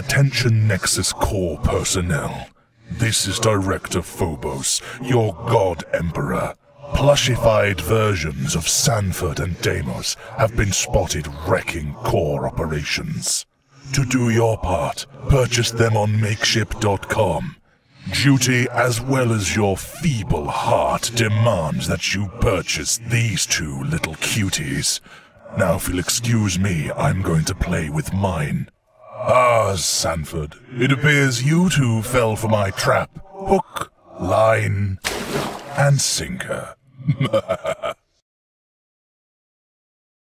Attention Nexus Core personnel. This is Director Phobos, your God Emperor. Plushified versions of Sanford and Deimos have been spotted wrecking core operations. To do your part, purchase them on makeship.com. Duty as well as your feeble heart demands that you purchase these two little cuties. Now, if you'll excuse me, I'm going to play with mine. Ah, Sanford, it appears you two fell for my trap. Hook, line, and sinker.